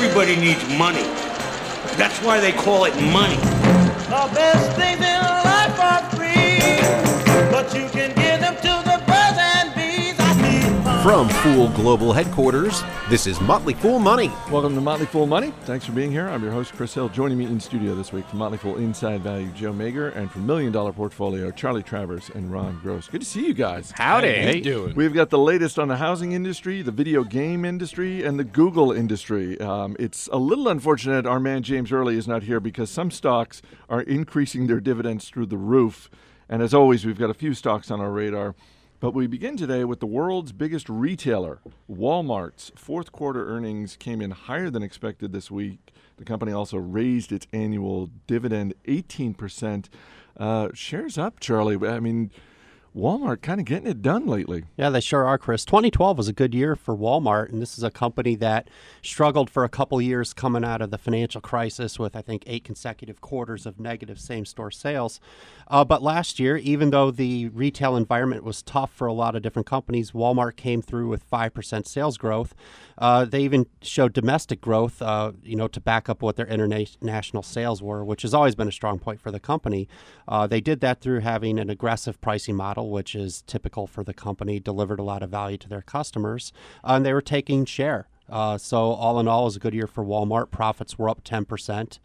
Everybody needs money. That's why they call it money. The best things in life are free, but you can From Fool Global Headquarters, this is Motley Fool Money. Welcome to Motley Fool Money. Thanks for being here. I'm your host, Chris Hill. Joining me in studio this week from Motley Fool Inside Value, Joe Magyar, and from Million Dollar Portfolio, Charly Travers and Ron Gross. Good to see you guys. Howdy. Hey, How you doing? We've got the latest on the housing industry, the video game industry, and the Google industry. Um, it's a little unfortunate our man James Early is not here because some stocks are increasing their dividends through the roof. And as always, we've got a few stocks on our radar. But we begin today with the world's biggest retailer, Walmart's fourth quarter earnings came in higher than expected this week. The company also raised its annual dividend 18%. Uh, shares up, Charlie. I mean, Walmart kind of getting it done lately. Yeah, they sure are, Chris. 2012 was a good year for Walmart, and this is a company that struggled for a couple years coming out of the financial crisis with, I think, eight consecutive quarters of negative same store sales. Uh, but last year, even though the retail environment was tough for a lot of different companies, Walmart came through with 5% sales growth. Uh, they even showed domestic growth, uh, you know, to back up what their international sales were, which has always been a strong point for the company. Uh, they did that through having an aggressive pricing model, which is typical for the company, delivered a lot of value to their customers, uh, and they were taking share. Uh, so all in all, it was a good year for Walmart. Profits were up 10%,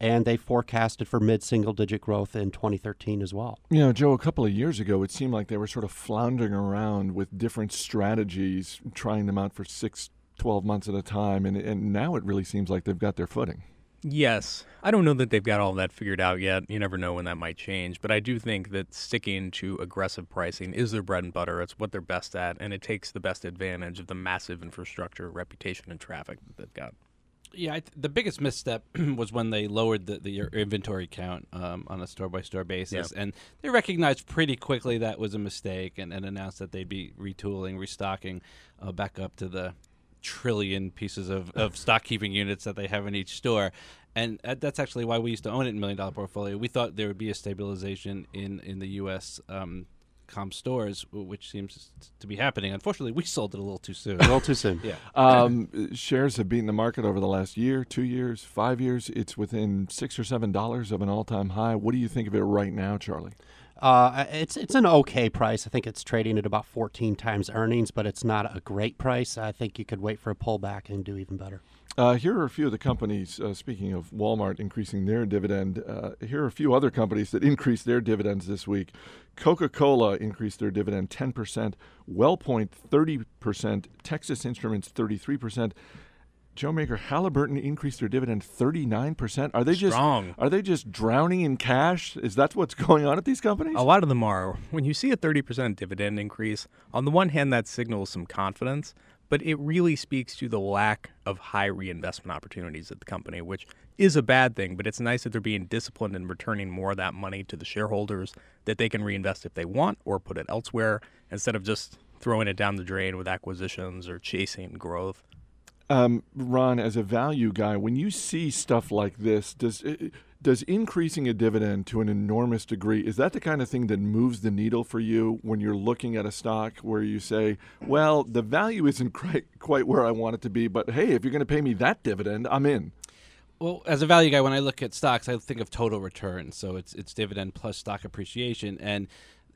and they forecasted for mid-single-digit growth in 2013 as well. You know, Joe, a couple of years ago, it seemed like they were sort of floundering around with different strategies, trying them out for six, 12 months at a time. And, and now it really seems like they've got their footing. Yes. I don't know that they've got all that figured out yet. You never know when that might change. But I do think that sticking to aggressive pricing is their bread and butter. It's what they're best at, and it takes the best advantage of the massive infrastructure, reputation, and traffic that they've got. Yeah, I th- the biggest misstep was when they lowered the, the inventory count um, on a store by store basis, Yeah. and they recognized pretty quickly that was a mistake, and, and announced that they'd be retooling, restocking, uh, back up to the trillion pieces of, of stock keeping units that they have in each store. And uh, that's actually why we used to own it in Million Dollar Portfolio. We thought there would be a stabilization in in the U.S. Um, comp stores, which seems to be happening. Unfortunately, we sold it a little too soon. A little too soon. yeah. Um, shares have beaten the market over the last year, two years, five years. It's within six or seven dollars of an all-time high. What do you think of it right now, Charlie? Uh, it's it's an okay price. I think it's trading at about 14 times earnings, but it's not a great price. I think you could wait for a pullback and do even better. Uh, here are a few of the companies. Uh, speaking of Walmart increasing their dividend, uh, here are a few other companies that increased their dividends this week. Coca-Cola increased their dividend 10%, WellPoint 30%, Texas Instruments 33%. Joe Magyar, Halliburton increased their dividend 39%. Are they just Strong. are they just drowning in cash? Is that what's going on at these companies? A lot of them are. When you see a 30% dividend increase, on the one hand, that signals some confidence, but it really speaks to the lack of high reinvestment opportunities at the company, which is a bad thing, but it's nice that they're being disciplined and returning more of that money to the shareholders that they can reinvest if they want or put it elsewhere instead of just throwing it down the drain with acquisitions or chasing growth. Um, Ron, as a value guy, when you see stuff like this, does uh, does increasing a dividend to an enormous degree is that the kind of thing that moves the needle for you when you're looking at a stock where you say, "Well, the value isn't quite quite where I want it to be, but hey, if you're going to pay me that dividend, I'm in." Well, as a value guy, when I look at stocks, I think of total return. So it's it's dividend plus stock appreciation, and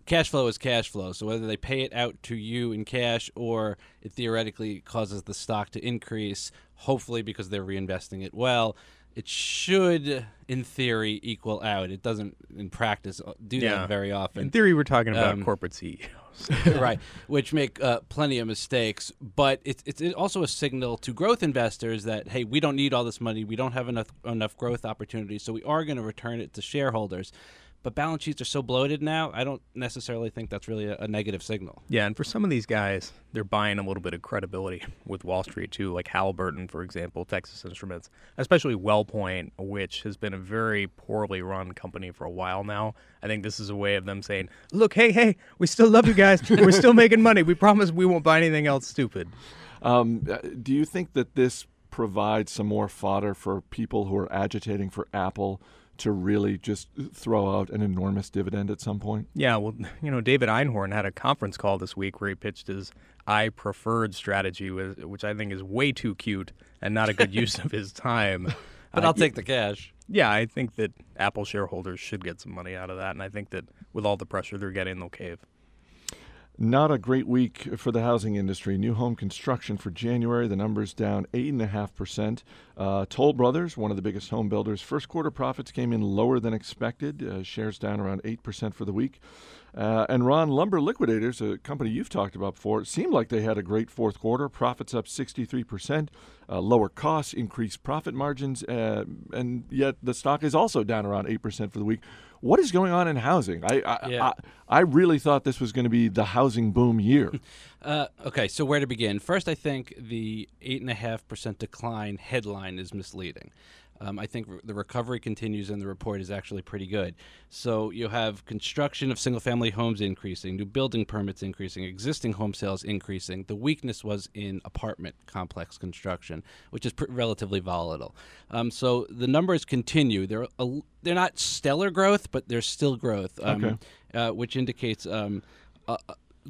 cash flow is cash flow. So whether they pay it out to you in cash or it theoretically causes the stock to increase, hopefully because they're reinvesting it well, it should, in theory, equal out. It doesn't, in practice, uh, do that very often. In theory, we're talking about Um, corporate CEOs. right, which make uh, plenty of mistakes. But it's it's also a signal to growth investors that hey, we don't need all this money. We don't have enough enough growth opportunities, so we are going to return it to shareholders. But balance sheets are so bloated now. I don't necessarily think that's really a, a negative signal. Yeah, and for some of these guys, they're buying a little bit of credibility with Wall Street too, like Halliburton, for example, Texas Instruments, especially WellPoint, which has been a very poorly run company for a while now. I think this is a way of them saying, "Look, hey, hey, we still love you guys. We're still making money. We promise we won't buy anything else stupid." Um, uh, do you think that this provides some more fodder for people who are agitating for Apple to really just throw out an enormous dividend at some point? Yeah, well, you know, David Einhorn had a conference call this week where he pitched his I preferred strategy, which I think is way too cute and not a good use of his time. But Uh, I'll take the cash. Yeah, I think that Apple shareholders should get some money out of that, and I think that with all the pressure they're getting, they'll cave. Not a great week for the housing industry. New home construction for January, the numbers down 8.5%. Uh, Toll Brothers, one of the biggest home builders, first quarter profits came in lower than expected, uh, shares down around 8% for the week. Uh, and Ron Lumber Liquidators, a company you've talked about before, seemed like they had a great fourth quarter. Profits up 63%, uh, lower costs, increased profit margins, uh, and yet the stock is also down around 8% for the week. What is going on in housing? I, I, Yeah. I, I really thought this was going to be the housing boom year. Uh, okay, so where to begin? First, I think the 8.5% decline headline is misleading. Um, I think r- the recovery continues and the report is actually pretty good. So you have construction of single family homes increasing, new building permits increasing, existing home sales increasing. The weakness was in apartment complex construction, which is pr- relatively volatile. Um, so the numbers continue. They're, a, they're not stellar growth, but there's still growth, um, Okay. uh, which indicates. Um, uh,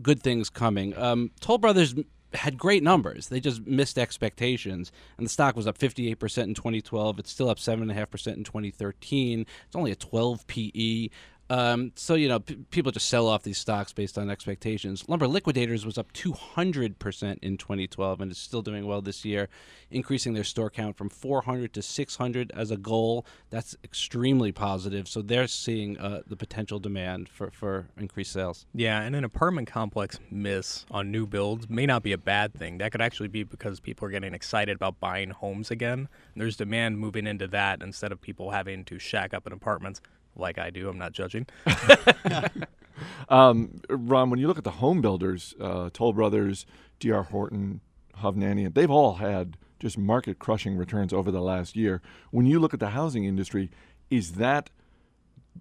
good things coming. Um, Toll Brothers had great numbers. They just missed expectations, and the stock was up 58% in 2012. It's still up 7.5% in 2013. It's only a 12 PE. Um, so you know, p- people just sell off these stocks based on expectations. Lumber Liquidators was up 200% in 2012 and is still doing well this year, increasing their store count from 400 to 600 as a goal. That's extremely positive. So they're seeing uh, the potential demand for, for increased sales. Yeah, and an apartment complex miss on new builds may not be a bad thing. That could actually be because people are getting excited about buying homes again. There's demand moving into that instead of people having to shack up in apartments like I do. I'm not judging. Um, Ron, when you look at the home builders, uh, Toll Brothers, D.R. Horton, Hovnanian, they've all had just market crushing returns over the last year. When you look at the housing industry, is that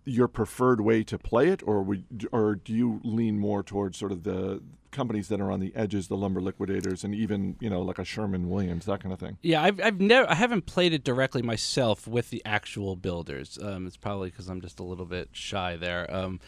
your preferred way to play it, or would, or do you lean more towards sort of the companies that are on the edges, the lumber liquidators, and even you know like a Sherwin-Williams, that kind of thing? Yeah, I've, I've never, I haven't played it directly myself with the actual builders. Um, it's probably because I'm just a little bit shy there. Um,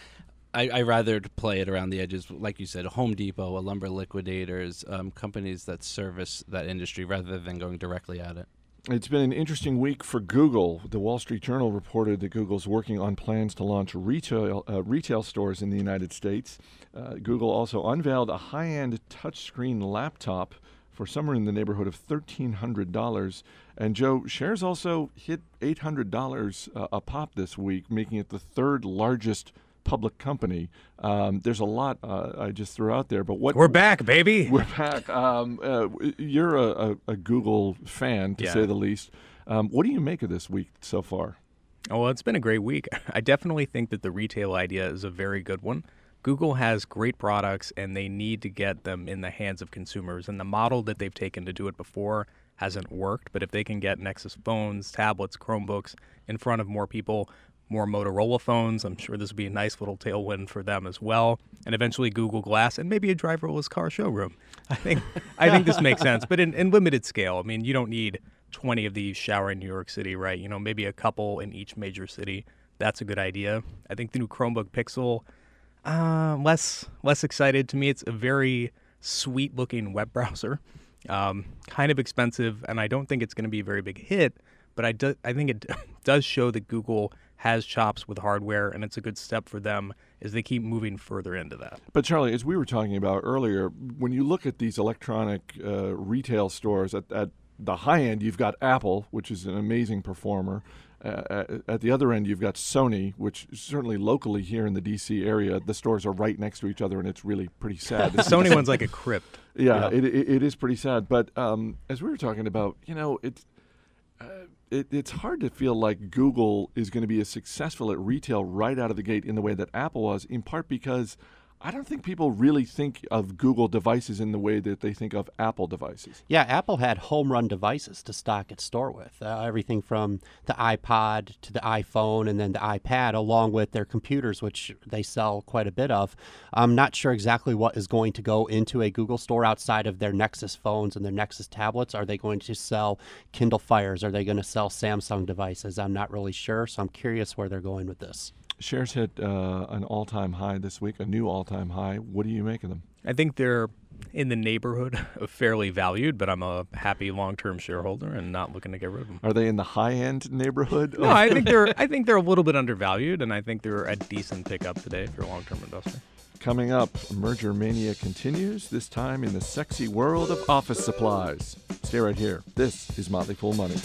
I, I rather to play it around the edges, like you said, a Home Depot, a Lumber Liquidators, um, companies that service that industry, rather than going directly at it. It's been an interesting week for Google. The Wall Street Journal reported that Google's working on plans to launch retail uh, retail stores in the United States. Uh, Google also unveiled a high-end touchscreen laptop for somewhere in the neighborhood of thirteen hundred dollars. And Joe, shares also hit eight hundred dollars uh, a pop this week, making it the third largest public company. Um, there's a lot uh, I just threw out there, but what We're back, baby. we're back. Um, uh, you're a, a, a Google fan, to Yeah. say the least. Um, what do you make of this week so far? Oh, well, it's been a great week. I definitely think that the retail idea is a very good one. Google has great products and they need to get them in the hands of consumers. And the model that they've taken to do it before hasn't worked. But if they can get Nexus phones, tablets, Chromebooks in front of more people, more Motorola phones, I'm sure this would be a nice little tailwind for them as well. And eventually Google Glass and maybe a driverless car showroom. I think I think this makes sense, but in, in limited scale. I mean, you don't need 20 of these showering New York City, right? You know, maybe a couple in each major city. That's a good idea. I think the new Chromebook Pixel, uh, less less excited to me. It's a very sweet looking web browser, um, kind of expensive, and I don't think it's going to be a very big hit. But I do, I think it does show that Google has chops with hardware, and it's a good step for them as they keep moving further into that. But Charlie, as we were talking about earlier, when you look at these electronic uh, retail stores at, at the high end, you've got Apple, which is an amazing performer. Uh, at, at the other end, you've got Sony, which certainly locally here in the D.C. area, the stores are right next to each other, and it's really pretty sad. The Sony one's like a crypt. Yeah, it, it, it is pretty sad. But um, as we were talking about, you know, it's uh, it, it's hard to feel like Google is going to be as successful at retail right out of the gate in the way that Apple was, in part because I don't think people really think of Google devices in the way that they think of Apple devices. Yeah, Apple had home run devices to stock its store with. Uh, everything from the iPod to the iPhone and then the iPad, along with their computers, which they sell quite a bit of. I'm not sure exactly what is going to go into a Google store outside of their Nexus phones and their Nexus tablets. Are they going to sell Kindle Fires? Are they going to sell Samsung devices? I'm not really sure, so I'm curious where they're going with this. Shares hit uh, an all time high this week, a new all time high. What do you make of them? I think they're in the neighborhood of fairly valued, but I'm a happy long-term shareholder and not looking to get rid of them. Are they in the high end neighborhood? No, I think they're I think they're a little bit undervalued, and I think they're a decent pickup today if you're a long-term investor. Coming up, merger mania continues, this time in the sexy world of office supplies. Stay right here. This is Motley Fool Money.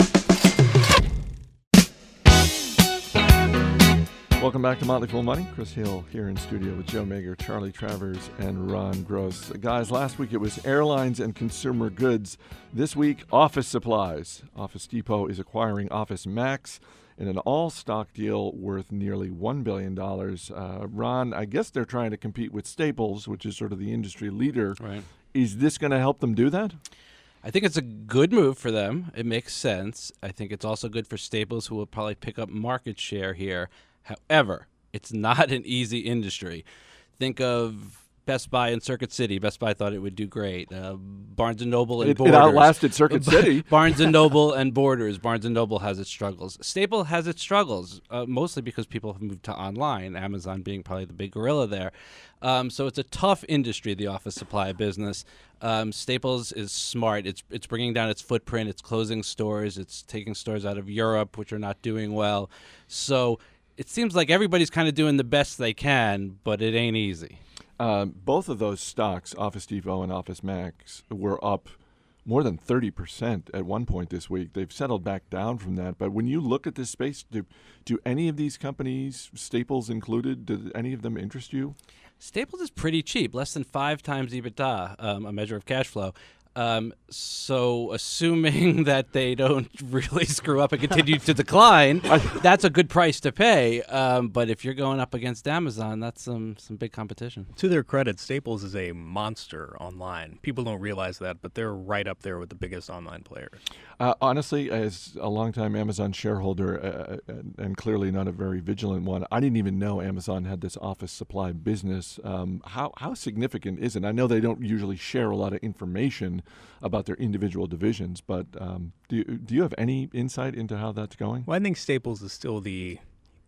Welcome back to Motley Fool Money. Chris Hill here in studio with Joe Magyar, Charly Travers, and Ron Gross. Guys, last week it was airlines and consumer goods. This week, office supplies. Office Depot is acquiring Office Max in an all stock deal worth nearly $1 billion. Uh, Ron, I guess they're trying to compete with Staples, which is sort of the industry leader. Right. Is this going to help them do that? I think it's a good move for them. It makes sense. I think it's also good for Staples, who will probably pick up market share here. However, it's not an easy industry. Think of Best Buy and Circuit City. Best Buy thought it would do great. Uh, Barnes and Noble and It, it outlasted Circuit City. Barnes and Noble and Borders. Barnes and Noble has its struggles. Staple has its struggles, uh, mostly because people have moved to online. Amazon being probably the big gorilla there. Um, so it's a tough industry, the office supply business. Um, Staples is smart. It's it's bringing down its footprint. It's closing stores. It's taking stores out of Europe, which are not doing well. So it seems like everybody's kind of doing the best they can, but it ain't easy. Um, both of those stocks, Office Depot and Office Max, were up more than 30% at one point this week. They've settled back down from that. But when you look at this space, do, do any of these companies, Staples included, do any of them interest you? Staples is pretty cheap, less than five times EBITDA, um, a measure of cash flow. Um, so, assuming that they don't really screw up and continue to decline, that's a good price to pay. Um, but if you're going up against Amazon, that's some some big competition. To their credit, Staples is a monster online. People don't realize that, but they're right up there with the biggest online players. Uh, honestly, as a longtime Amazon shareholder uh, and, and clearly not a very vigilant one, I didn't even know Amazon had this office supply business. Um, how, how significant is it? I know they don't usually share a lot of information about their individual divisions, but um, do, you, do you have any insight into how that's going? Well, I think Staples is still the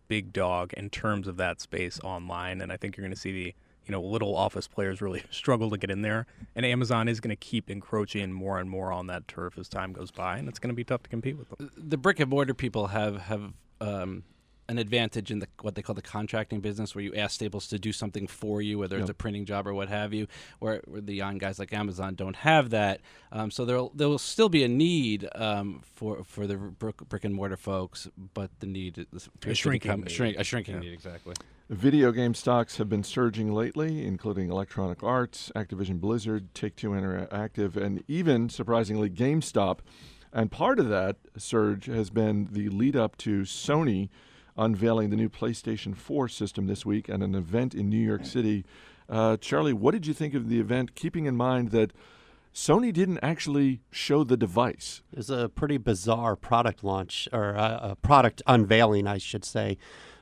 big dog in terms of that space online, and I think you're going to see the you know little office players really struggle to get in there, and Amazon is going to keep encroaching more and more on that turf as time goes by, and it's going to be tough to compete with them. The brick and mortar people have have um, an advantage in the what they call the contracting business, where you ask Staples to do something for you, whether it's a printing job or what have you. Where, where the young guys like Amazon don't have that, um, so there there will still be a need um, for for the brick, brick and mortar folks, but the need is appears to shrinking become- need. shrink, a shrinking Yeah. need exactly. Video game stocks have been surging lately, including Electronic Arts, Activision Blizzard, Take Two Interactive, and even, surprisingly, GameStop. And part of that surge has been the lead up to Sony unveiling the new PlayStation 4 system this week at an event in New York City. Uh, Charlie, what did you think of the event, keeping in mind that Sony didn't actually show the device? It was a pretty bizarre product launch, or uh, a product unveiling, I should say.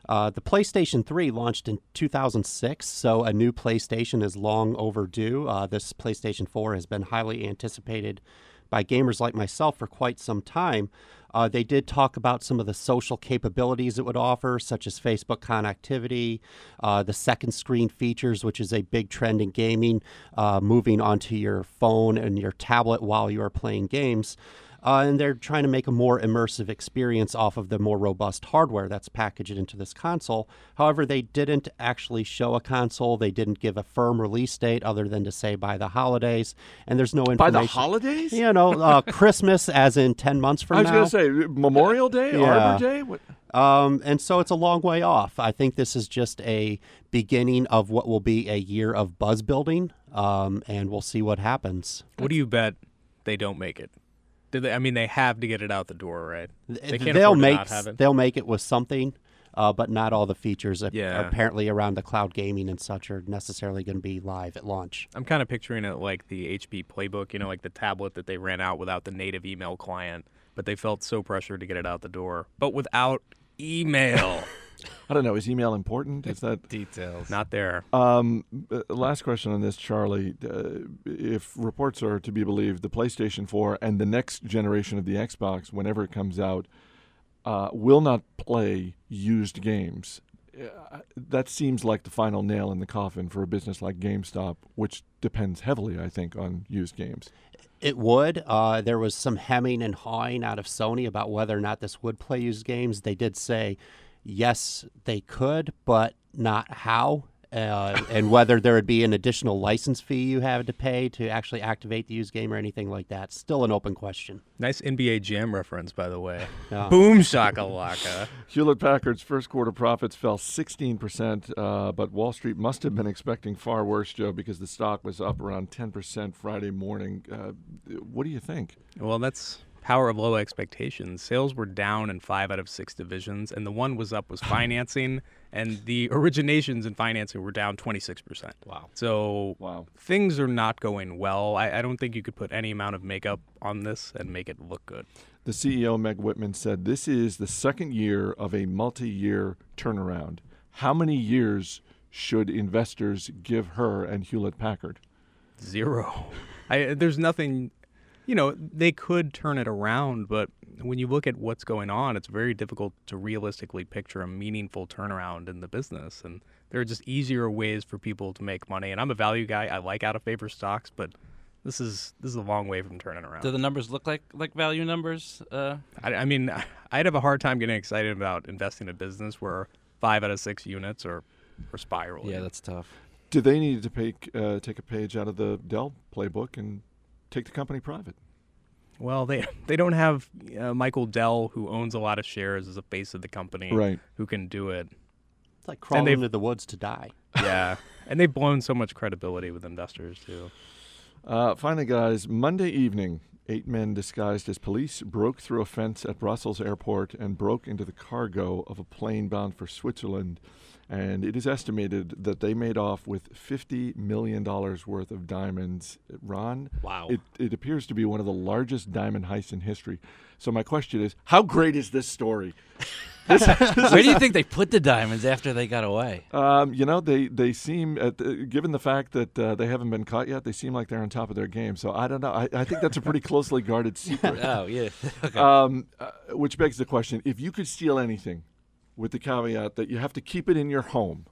Uh, the PlayStation 3 launched in 2006, so a new PlayStation is long overdue. Uh, this PlayStation 4 has been highly anticipated by gamers like myself for quite some time. Uh, they did talk about some of the social capabilities it would offer, such as Facebook connectivity, uh, the second screen features, which is a big trend in gaming, uh, moving onto your phone and your tablet while you are playing games. Uh, and they're trying to make a more immersive experience off of the more robust hardware that's packaged into this console. However, they didn't actually show a console. They didn't give a firm release date other than to say by the holidays. And there's no information. By the holidays? You know, uh, Christmas, as in 10 months from now. I was going to say Memorial Day, Yeah. Arbor Day. What? Um, and so it's a long way off. I think this is just a beginning of what will be a year of buzz building, um, and we'll see what happens. What do you bet they don't make it? Do they? I mean, they have to get it out the door, right? They can't they'll make it. they'll make it with something. uh, but not all the features Yeah. apparently around the cloud gaming and such are necessarily going to be live at launch. I'm kind of picturing it like the HP Playbook, you know, like the tablet that they ran out without the native email client, but they felt so pressured to get it out the door. But without email, I don't know. Is email important? Is that Details. not there. Um, uh, last question on this, Charlie. Uh, if reports are to be believed, the PlayStation 4 and the next generation of the Xbox, whenever it comes out, uh, will not play used games. Uh, that seems like the final nail in the coffin for a business like GameStop, which depends heavily, I think, on used games. It would. Uh, there was some hemming and hawing out of Sony about whether or not this would play used games. They did say yes, they could, but not how. Uh, and whether there would be an additional license fee you have to pay to actually activate the used game or anything like that. Still an open question. Nice NBA Jam reference, by the way. Yeah. Boom shakalaka. Hewlett Packard's first quarter profits fell 16%, uh, but Wall Street must have been expecting far worse, Joe, because the stock was up around 10% Friday morning. Uh, what do you think? Well, that's power of low expectations. Sales were down in five out of six divisions, and the one was up was financing, and the originations and financing were down 26%. Wow. So Wow. things are not going well. I, I don't think you could put any amount of makeup on this and make it look good. The CEO, Meg Whitman, said this is the second year of a multi year turnaround. How many years should investors give her and Hewlett Packard? Zero. I, there's nothing, you know, they could turn it around, but when you look at what's going on, it's very difficult to realistically picture a meaningful turnaround in the business. And there are just easier ways for people to make money. And I'm a value guy. I like out of favor stocks, but this is this is a long way from turning around. Do the numbers look like like value numbers? Uh, I, I mean, I'd have a hard time getting excited about investing in a business where five out of six units are, are spiraling. yeah, that's tough. Do they need to take, uh, take a page out of the Dell playbook and take the company private? Well, they they don't have uh, Michael Dell, who owns a lot of shares as a face of the company, Right. who can do it. It's like crawling they've- into the woods to die. Yeah, and they've blown so much credibility with investors too. Uh, finally, guys, Monday evening, eight men disguised as police broke through a fence at Brussels airport and broke into the cargo of a plane bound for Switzerland. And it is estimated that they made off with $50 million worth of diamonds. Ron? Wow. It, it appears to be one of the largest diamond heists in history. So, my question is how great is this story? Where do you think they put the diamonds after they got away? Um, you know, they they seem, at the, given the fact that uh, they haven't been caught yet, they seem like they're on top of their game. So I don't know. I, I think that's a pretty closely guarded secret. Oh yeah. okay. Um, uh, which begs the question: If you could steal anything, with the caveat that you have to keep it in your home,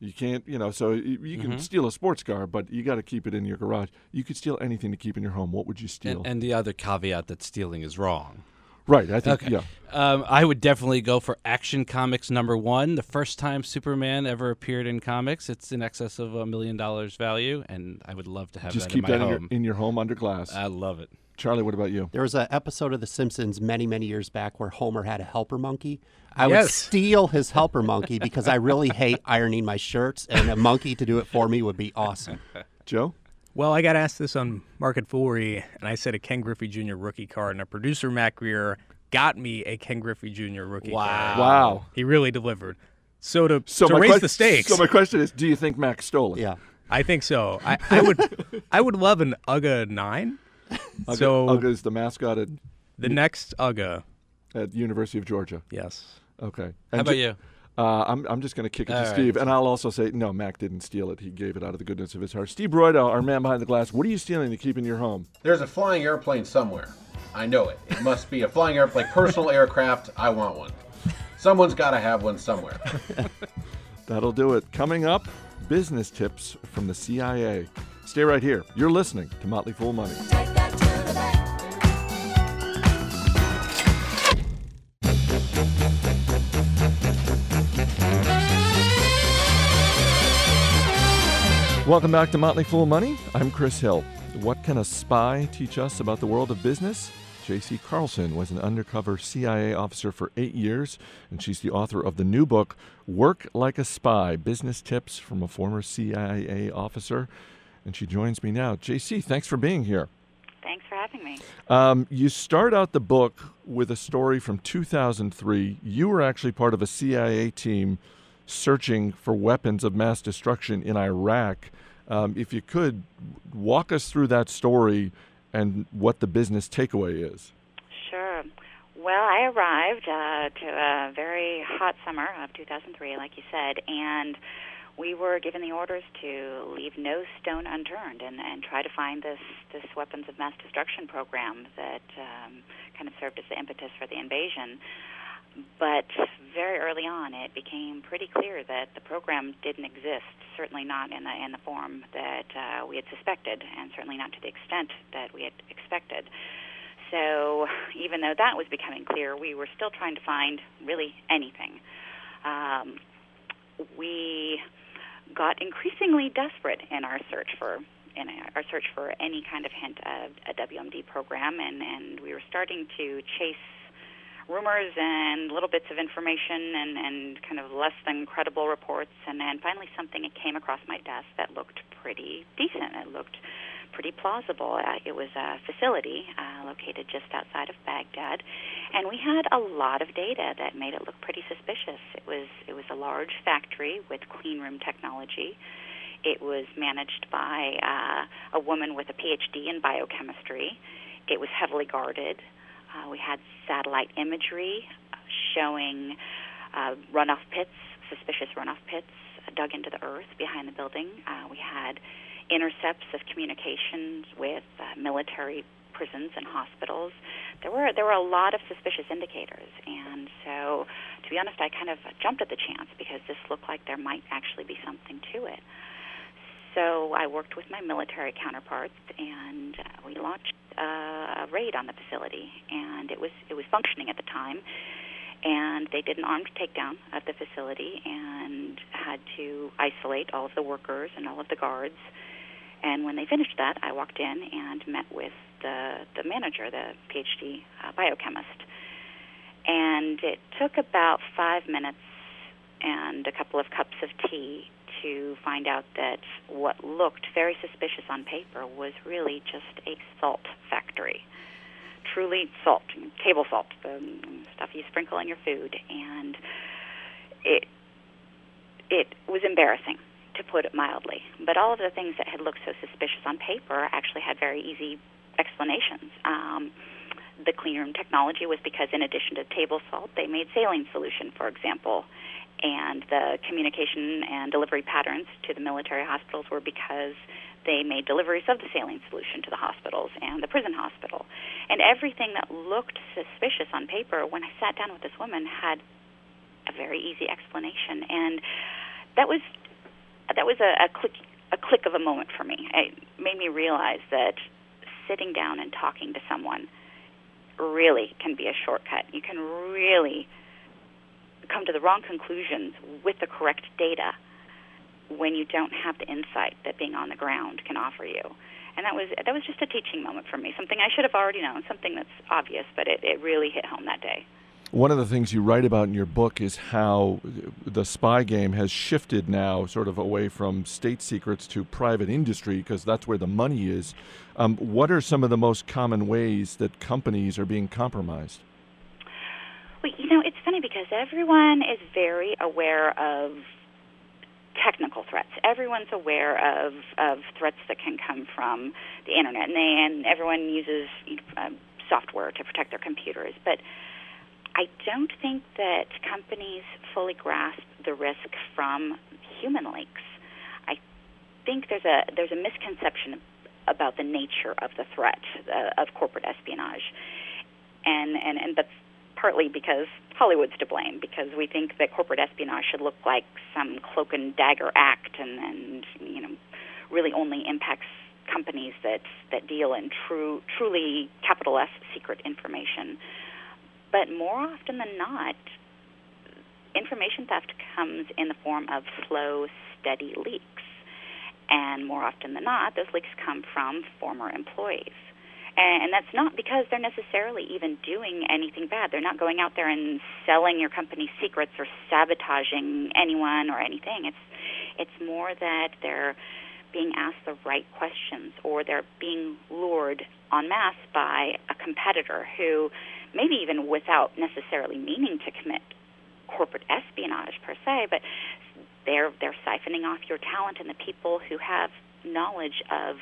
you can't, you know. So you can steal a sports car, but you got to keep it in your garage. You could steal anything to keep in your home. What would you steal? and, and the other caveat that stealing is wrong. right. I think. Okay. Yeah. Um, I would definitely go for Action Comics number one. The first time Superman ever appeared in comics, it's in excess of a million dollars value, and I would love to have Just that keep in my that in your, home. in your home under glass. I love it. Charlie, what about you? There was an episode of The Simpsons many, many years back where Homer had a helper monkey. I would steal his helper monkey because I really hate ironing my shirts, and a monkey to do it for me would be awesome. Joe? Well, I got asked this on Market Foolery, and I said a Ken Griffey Jr. rookie card, and our producer Mac Greer got me a Ken Griffey Jr. rookie card. Wow. He really delivered. So to, So to raise quest- the stakes, So my question is: Do you think Mac stole it? Yeah. I think so. I, I would I would love an UGA nine. Uga, so Uga is the mascot at, the next UGA, at University of Georgia. yes. Okay. How about ju- you? Uh, I'm, I'm just going to kick it to All right. Steve, and I'll also say no. Mac didn't steal it; he gave it out of the goodness of his heart. Steve Broido, our man behind the glass. What are you stealing to keep in your home? There's a flying airplane somewhere. I know it. It must be a flying airplane, personal aircraft. I want one. Someone's got to have one somewhere. That'll do it. Coming up, business tips from the CIA. Stay right here. You're listening to Motley Fool Money. Welcome back to Motley Fool Money. I'm Chris Hill. What can a spy teach us about the world of business? J.C. Carleson was an undercover CIA officer for eight years, and she's the author of the new book, Work Like a Spy Business Tips from a Former CIA Officer. And she joins me now. J.C., thanks for being here. Thanks for having me. Um, you start out the book with a story from 2003. You were actually part of a CIA team searching for weapons of mass destruction in Iraq. Um, if you could walk us through that story and what the business takeaway is. Sure. Well, I arrived uh, to a very hot summer of 2003, like you said, and we were given the orders to leave no stone unturned and, and try to find this, this weapons of mass destruction program that um, kind of served as the impetus for the invasion. But very early on, it became pretty clear that the program didn't exist. Certainly not in the in the form that uh, we had suspected, and certainly not to the extent that we had expected. So, even though that was becoming clear, we were still trying to find really anything. Um, we got increasingly desperate in our search for in our search for any kind of hint of a WMD program, and, and we were starting to chase rumors and little bits of information and, and kind of less than credible reports, and then finally something came across my desk that looked pretty decent. It looked pretty plausible. Uh, it was a facility uh, located just outside of Baghdad, and we had a lot of data that made it look pretty suspicious. It was it was a large factory with clean room technology. It was managed by uh, a woman with a PhD in biochemistry. It was heavily guarded. Uh, we had satellite imagery showing uh, runoff pits, suspicious runoff pits dug into the earth behind the building. Uh, we had intercepts of communications with uh, military prisons and hospitals. There were there were a lot of suspicious indicators, and so to be honest, I kind of jumped at the chance because this looked like there might actually be something to it. So I worked with my military counterparts, and uh, we launched uh, a raid on the facility, and it was it was functioning at the time. And they did an armed takedown of the facility and had to isolate all of the workers and all of the guards. And when they finished that, I walked in and met with the the manager, the PhD uh, biochemist. And it took about five minutes and a couple of cups of tea to find out that what looked very suspicious on paper was really just a salt factory. Truly salt, table salt, the stuff you sprinkle in your food, and it it was embarrassing put it mildly. But all of the things that had looked so suspicious on paper actually had very easy explanations. Um, the clean room technology was because, in addition to table salt, they made saline solution, for example, and the communication and delivery patterns to the military hospitals were because they made deliveries of the saline solution to the hospitals and the prison hospital. And everything that looked suspicious on paper, when I sat down with this woman, had a very easy explanation. And that was that was a, a click a click of a moment for me. It made me realize that sitting down and talking to someone really can be a shortcut. You can really come to the wrong conclusions with the correct data when you don't have the insight that being on the ground can offer you. And that was that was just a teaching moment for me. Something I should have already known, something that's obvious, but it, it really hit home that day. One of the things you write about in your book is how the spy game has shifted now, sort of away from state secrets to private industry, because that's where the money is. Um, what are some of the most common ways that companies are being compromised? Well, you know, it's funny because everyone is very aware of technical threats. Everyone's aware of, of threats that can come from the internet, and, they, and everyone uses uh, software to protect their computers. But I don't think that companies fully grasp the risk from human leaks. I think there's a there's a misconception about the nature of the threat uh, of corporate espionage, and and and that's partly because Hollywood's to blame because we think that corporate espionage should look like some cloak and dagger act and, and you know really only impacts companies that that deal in true truly capital S secret information. But more often than not, information theft comes in the form of slow, steady leaks. And more often than not, those leaks come from former employees. And that's not because they're necessarily even doing anything bad. They're not going out there and selling your company's secrets or sabotaging anyone or anything. It's it's more that they're being asked the right questions or they're being lured en masse by a competitor who, maybe even without necessarily meaning to commit corporate espionage per se, but they're they're siphoning off your talent and the people who have knowledge of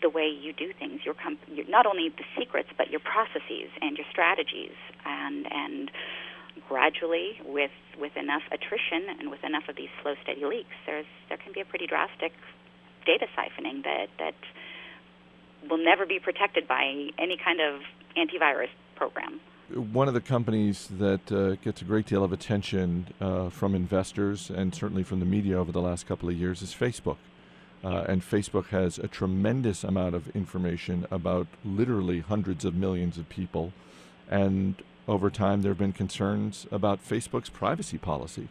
the way you do things, your, comp- your not only the secrets but your processes and your strategies, and and gradually with with enough attrition and with enough of these slow steady leaks, there's there can be a pretty drastic data siphoning that that will never be protected by any kind of antivirus program. One of the companies that uh, gets a great deal of attention uh, from investors and certainly from the media over the last couple of years is Facebook. Uh, and Facebook has a tremendous amount of information about literally hundreds of millions of people. And over time, there have been concerns about Facebook's privacy policy.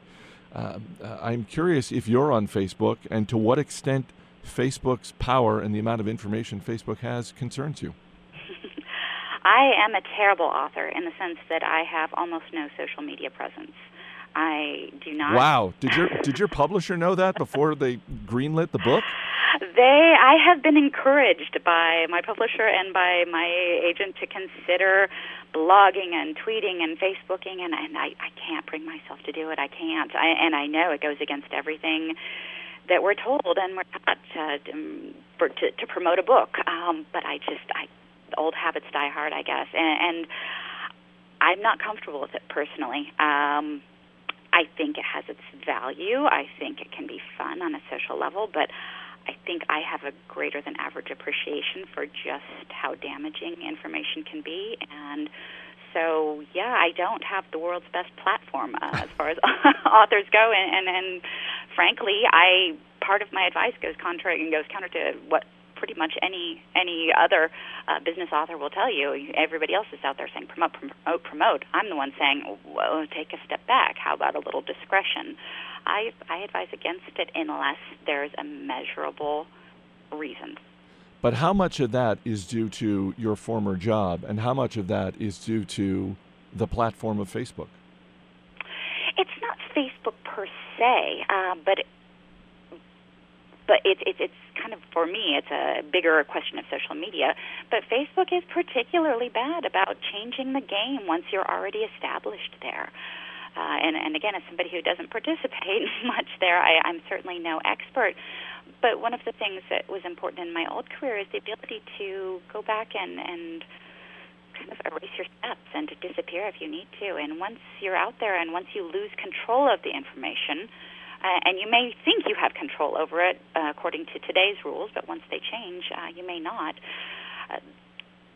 Uh, uh, I'm curious if you're on Facebook and to what extent Facebook's power and the amount of information Facebook has concerns you. I am a terrible author in the sense that I have almost no social media presence. I do not. Wow! Did your did your publisher know that before they greenlit the book? They, I have been encouraged by my publisher and by my agent to consider blogging and tweeting and Facebooking, and, and I, I can't bring myself to do it. I can't, I, and I know it goes against everything that we're told and we're taught to, um, for, to, to promote a book. Um, but I just, I, old habits die hard, I guess, and, and I'm not comfortable with it personally. Um, I think it has its value. I think it can be fun on a social level, but I think I have a greater than average appreciation for just how damaging information can be. And so, yeah, I don't have the world's best platform uh, as far as authors go. And, and, and frankly, I part of my advice goes contrary and goes counter to what pretty much any any other uh, business author will tell you. Everybody else is out there saying promote, promote, promote. I'm the one saying, well, take a step back. How about a little discretion? I I advise against it unless there's a measurable reason. But how much of that is due to your former job, and how much of that is due to the platform of Facebook? It's not Facebook per se, uh, but but it's it, it's kind of for me it's a bigger question of social media. But Facebook is particularly bad about changing the game once you're already established there. Uh, and, and again, as somebody who doesn't participate much there, I, I'm certainly no expert. But one of the things that was important in my old career is the ability to go back and, and kind of erase your steps and to disappear if you need to. And once you're out there and once you lose control of the information, uh, and you may think you have control over it uh, according to today's rules, but once they change, uh, you may not. Uh,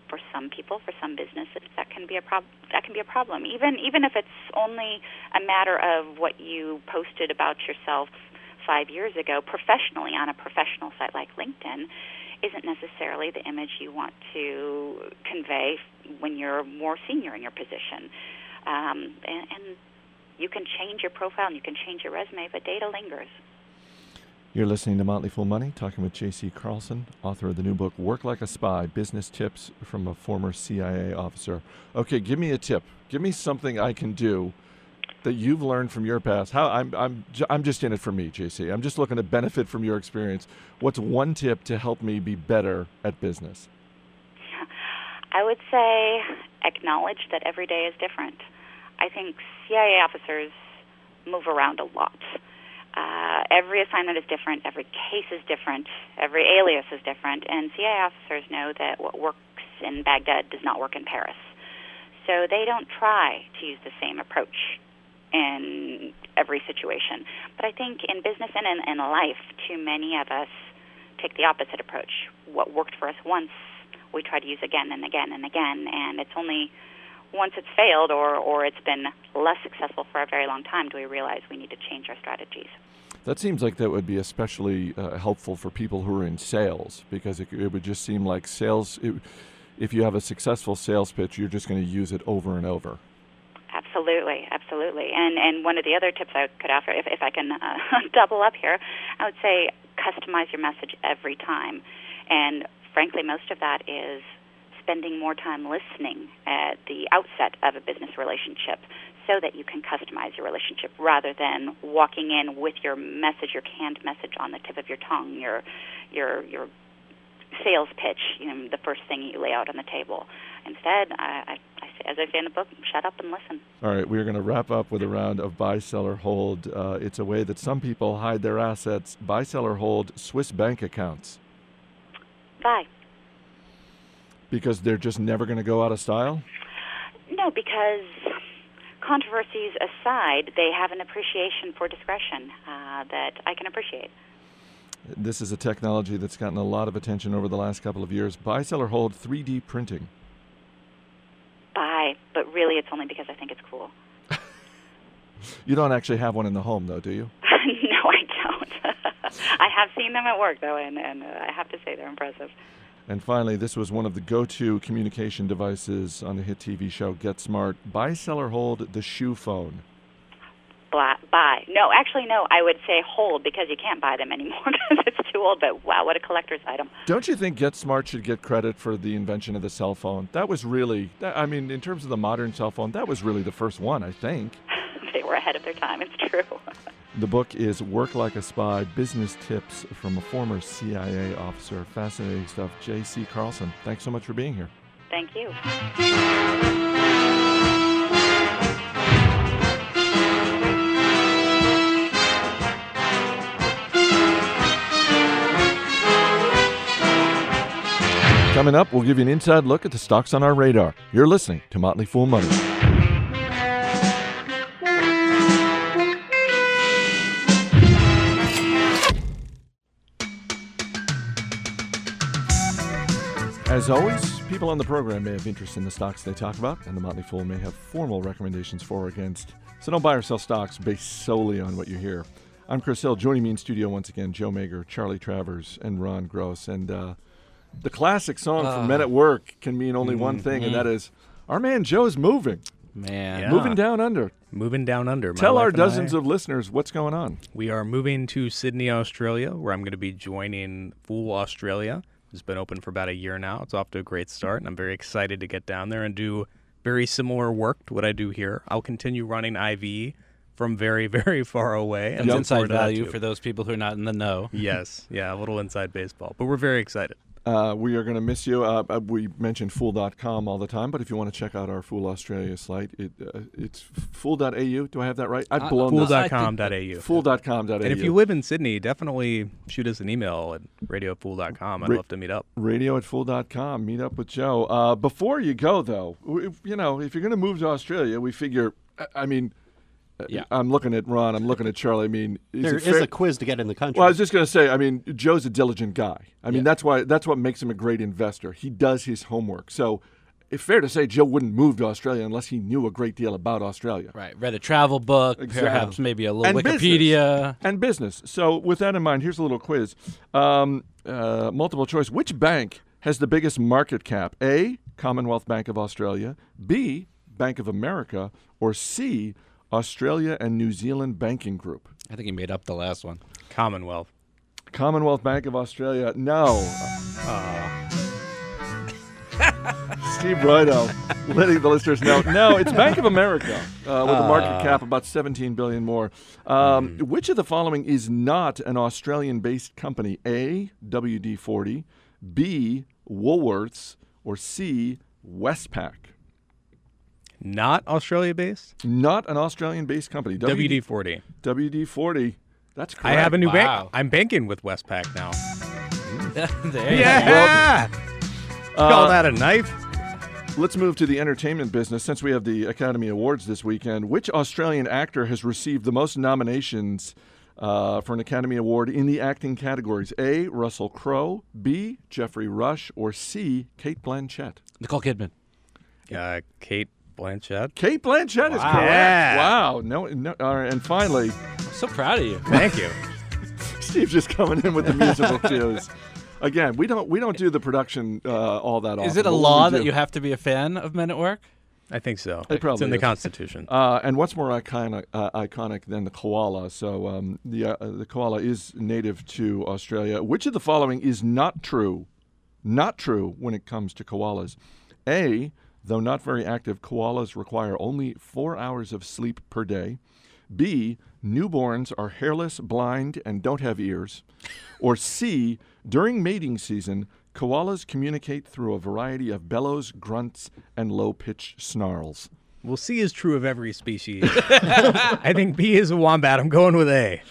for some people, for some businesses, that can be a prob- that can be a problem. Even even if it's only a matter of what you posted about yourself five years ago professionally on a professional site like LinkedIn, isn't necessarily the image you want to convey when you're more senior in your position. Um, and, and you can change your profile and you can change your resume, but data lingers. You're listening to Motley Fool Money, talking with J.C. Carleson, author of the new book Work Like a Spy Business Tips from a Former CIA Officer. Okay, give me a tip. Give me something I can do that you've learned from your past. How I'm, I'm, I'm just in it for me, JC. I'm just looking to benefit from your experience. What's one tip to help me be better at business? I would say acknowledge that every day is different. I think CIA officers move around a lot. Uh, every assignment is different, every case is different, every alias is different, and CIA officers know that what works in Baghdad does not work in Paris. So they don't try to use the same approach in every situation. But I think in business and in, in life, too many of us take the opposite approach. What worked for us once, we try to use again and again and again, and it's only once it's failed or, or it's been less successful for a very long time do we realize we need to change our strategies. That seems like that would be especially uh, helpful for people who are in sales because it, it would just seem like sales. It, if you have a successful sales pitch, you're just going to use it over and over. Absolutely, absolutely. And and one of the other tips I could offer, if, if I can uh, double up here, I would say customize your message every time. And frankly, most of that is spending more time listening at the outset of a business relationship so that you can customize your relationship rather than walking in with your message, your canned message on the tip of your tongue, your your your sales pitch, you know, the first thing you lay out on the table. Instead, I, I, as I say in the book, shut up and listen. All right, we are going to wrap up with a round of buy, seller, hold. Uh, it's a way that some people hide their assets. Buy, seller, hold Swiss bank accounts Bye. Because they're just never going to go out of style. No, because controversies aside, they have an appreciation for discretion uh, that I can appreciate. This is a technology that's gotten a lot of attention over the last couple of years. Buy, sell, or hold 3D printing. Buy, but really, it's only because I think it's cool. You don't actually have one in the home, though, do you? no, I don't. I have seen them at work though, and, and uh, I have to say they're impressive. And finally, this was one of the go-to communication devices on the hit TV show Get Smart. Buy, seller, hold the shoe phone. Buy. No, actually, no. I would say hold because you can't buy them anymore because it's too old. But wow, what a collector's item! Don't you think Get Smart should get credit for the invention of the cell phone? That was really, that, I mean, in terms of the modern cell phone, that was really the first one, I think. they were ahead of their time. It's true. The book is Work Like a Spy Business Tips from a Former CIA Officer. Fascinating stuff. J.C. Carleson, thanks so much for being here. Thank you. Coming up, we'll give you an inside look at the stocks on our radar. You're listening to Motley Fool Money. As always, people on the program may have interest in the stocks they talk about, and the Motley Fool may have formal recommendations for or against. So don't buy or sell stocks based solely on what you hear. I'm Chris Hill. Joining me in studio once again, Joe Magyar, Charly Travers, and Ron Gross. And uh, the classic song from Men at Work can mean only one thing, and that is our man Joe's moving, Man. Yeah. moving down under. Moving down under. Tell our dozens I, of listeners what's going on. We are moving to Sydney, Australia, where I'm going to be joining Fool Australia. It's been open for about a year now. It's off to a great mm-hmm. start, and I'm very excited to get down there and do very similar work to what I do here. I'll continue running IV from very, very far away. and inside forward to that, value for those people who are not in the know. Yes, yeah, a little inside baseball, but we're very excited. Uh, we are going to miss you. Uh, uh, we mention fool.com all the time, but if you want to check out our Fool Australia site, it, uh, it's fool.au. Do I have that right? I've Uh, blown this. Fool.com.au. Fool.com.au. And if you live in Sydney, definitely shoot us an email at radiofool.com. I'd Ra- love to meet up. radio at fool.com. Meet up with Joe. Uh, before you go, though, if, you know, if you're going to move to Australia, we figure, I- I mean, Yeah. I'm looking at Ron, I'm looking at Charly. I mean, is There is fair- a quiz to get in the country. Well, I was just going to say, I mean, Joe's a diligent guy. I mean, Yeah. that's why that's what makes him a great investor. He does his homework. So, it's fair to say Joe wouldn't move to Australia unless he knew a great deal about Australia. Right. Read a travel book, Exactly. perhaps maybe a little And Wikipedia. And business. So, with that in mind, here's a little quiz. Um, uh, multiple choice. Which bank has the biggest market cap? A. Commonwealth Bank of Australia. B. Bank of America. Or C. Australia and New Zealand Banking Group. I think he made up the last one. Commonwealth. Commonwealth Bank of Australia. No. Steve Broido letting the listeners know. No, it's Bank of America uh, with a market cap about 17 billion more. Um, Which of the following is not an Australian-based company? A. WD-40, B. Woolworths, or C. Westpac? Not Australia based? Not an Australian-based company. WD 40. WD-40. That's correct. I have a new Wow. bank. I'm banking with Westpac now. there you go. Yeah. Call that a knife? Let's move to the entertainment business. Since we have the Academy Awards this weekend, which Australian actor has received the most nominations uh, for an Academy Award in the acting categories? A. Russell Crowe, B. Geoffrey Rush, or C. Cate Blanchett? Nicole Kidman. Uh, Cate Blanchett. Cate Blanchett is Wow. correct. Yeah. Wow. No, no. All right. And finally, I'm so proud of you. Thank you. Steve's just coming in with the musical cues. Again, we don't we don't do the production uh, all that often. Is it a but law that you have to be a fan of Men at Work? I think so. It probably it's in the. Constitution. Uh, and what's more iconic, uh, iconic than the koala? So um, the uh, the koala is native to Australia. Which of the following is not true? Not true when it comes to koalas. A. Though not very active, koalas require only four hours of sleep per day. B. Newborns are hairless, blind, and don't have ears. Or C. During mating season, koalas communicate through a variety of bellows, grunts, and low pitched snarls. Well, C is true of every species. I think B is a wombat. I'm going with A.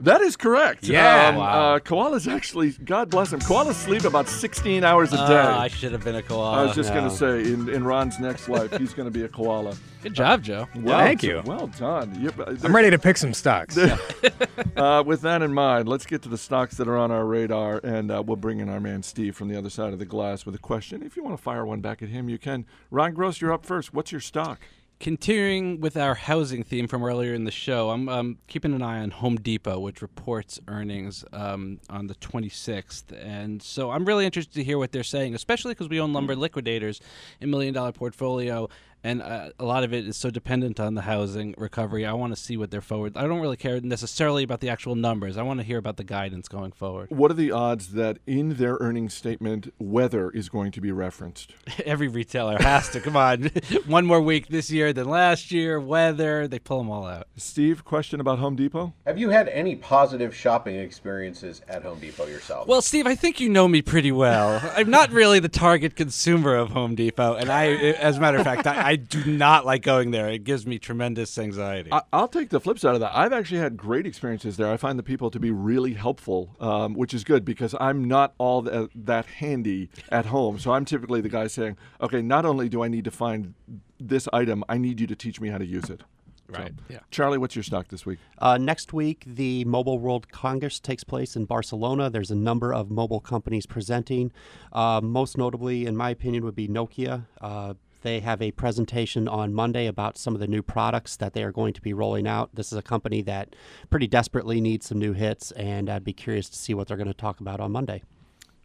That is correct. Yeah. Um, Wow. uh, koalas actually, God bless them, koalas sleep about 16 hours a day. Ah, I should have been a koala. I was just going to say, in, in Ron's next life, he's going to be a koala. Good job, Joe. Well Thank you. Well done. Yep, uh, I'm ready to pick some stocks. uh, with that in mind, let's get to the stocks that are on our radar, and uh, we'll bring in our man Steve from the other side of the glass with a question. If you want to fire one back at him, you can. Ron Gross, you're up first. What's your stock? Continuing with our housing theme from earlier in the show, I'm um, keeping an eye on Home Depot, which reports earnings um, on the 26th. And so I'm really interested to hear what they're saying, especially because we own lumber liquidators in million dollar portfolio. And uh, a lot of it is so dependent on the housing recovery. I want to see what they're forward. I don't really care necessarily about the actual numbers. I want to hear about the guidance going forward. What are the odds that in their earnings statement, weather is going to be referenced? Every retailer has to. Come on. One more week this year than last year. Weather. They pull them all out. Steve, question about Home Depot? Have you had any positive shopping experiences at Home Depot yourself? Well, Steve, I think you know me pretty well. I'm not really the target consumer of Home Depot, and I, as a matter of fact, I, I do not like going there. It gives me tremendous anxiety. I- I'll take the flip side of that. I've actually had great experiences there. I find the people to be really helpful, um, which is good because I'm not all th- that handy at home. So I'm typically the guy saying, okay, not only do I need to find this item, I need you to teach me how to use it. So, Right, yeah. Charly, what's your stock this week? Uh, next week, the Mobile World Congress takes place in Barcelona. There's a number of mobile companies presenting. Uh, most notably, in my opinion, would be Nokia. Uh, they have a presentation on Monday about some of the new products that they are going to be rolling out. This is a company that pretty desperately needs some new hits, and I'd be curious to see what they're going to talk about on Monday.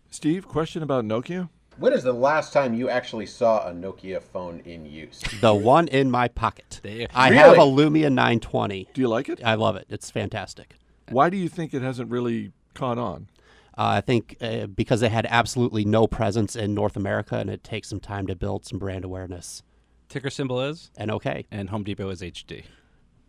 Steve, question about Nokia? when is the last time you actually saw a Nokia phone in use? The one in my pocket. There. I have a Lumia 920. Do you like it? I love it. It's fantastic. Why do you think it hasn't really caught on? Uh, I think uh, because they had absolutely no presence in North America, and it takes some time to build some brand awareness. Ticker symbol is, And okay, and Home Depot is HD.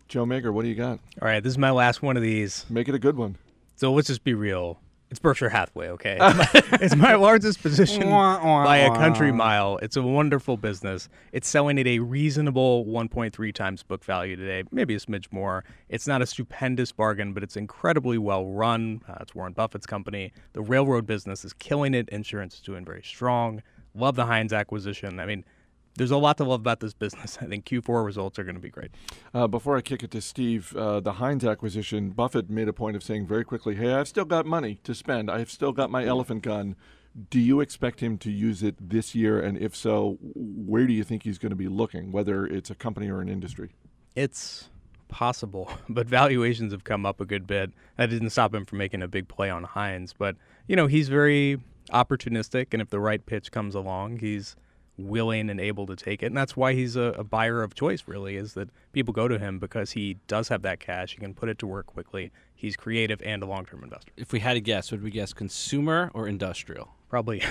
Joe Magyar, what do you got? All right, this is my last one of these. Make it a good one. So let's just be real. It's Berkshire Hathaway, okay? It's my, it's my largest position by a country mile. It's a wonderful business. It's selling at a reasonable 1.3 times book value today, maybe a smidge more. It's not a stupendous bargain, but it's incredibly well run. Uh, it's Warren Buffett's company. The railroad business is killing it. Insurance is doing very strong. Love the Heinz acquisition. I mean, there's a lot to love about this business. I think Q4 results are going to be great. Uh, before I kick it to Steve, uh, the Heinz acquisition, Buffett made a point of saying very quickly, hey, I've still got money to spend. I've still got my elephant gun. Do you expect him to use it this year? And if so, where do you think he's going to be looking, whether it's a company or an industry? It's possible, but valuations have come up a good bit. That didn't stop him from making a big play on Heinz, but you know he's very opportunistic, and if the right pitch comes along, he's willing and able to take it, and that's why he's a, a buyer of choice. Really, is that people go to him because he does have that cash. He can put it to work quickly. He's creative and a long-term investor. If we had to guess, would we guess consumer or industrial? Probably,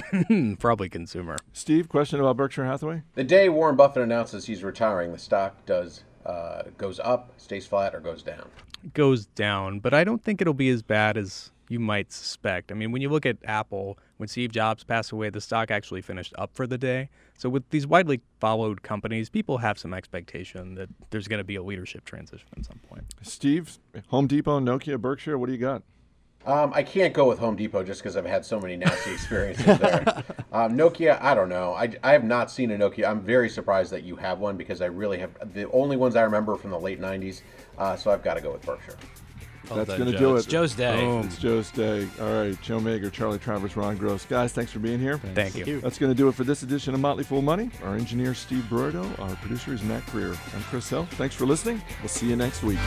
probably consumer. Steve, question about Berkshire Hathaway? The day Warren Buffett announces he's retiring, the stock does uh, goes up, stays flat, or goes down. goes down, but I don't think it'll be as bad as you might suspect. I mean, when you look at Apple, when Steve Jobs passed away, the stock actually finished up for the day. So with these widely followed companies, people have some expectation that there's going to be a leadership transition at some point. Steve, Home Depot, Nokia, Berkshire, what do you got? Um, I can't go with Home Depot just because I've had so many nasty experiences there. Um, Nokia, I don't know. I, I have not seen a Nokia. I'm very surprised that you have one because I really have. The only ones I remember from the late 90s. Uh, so I've got to go with Berkshire. Well That's going to Joe. do It's it. Joe's day. It's Joe's day. All right, Joe Magyar, Charly Travers, Ron Gross. Guys, thanks for being here. Thank you. That's going to do it for this edition of Motley Fool Money. Our engineer, Steve Broido. Our producer is Mac Greer. I'm Chris Hill. Thanks for listening. We'll see you next week.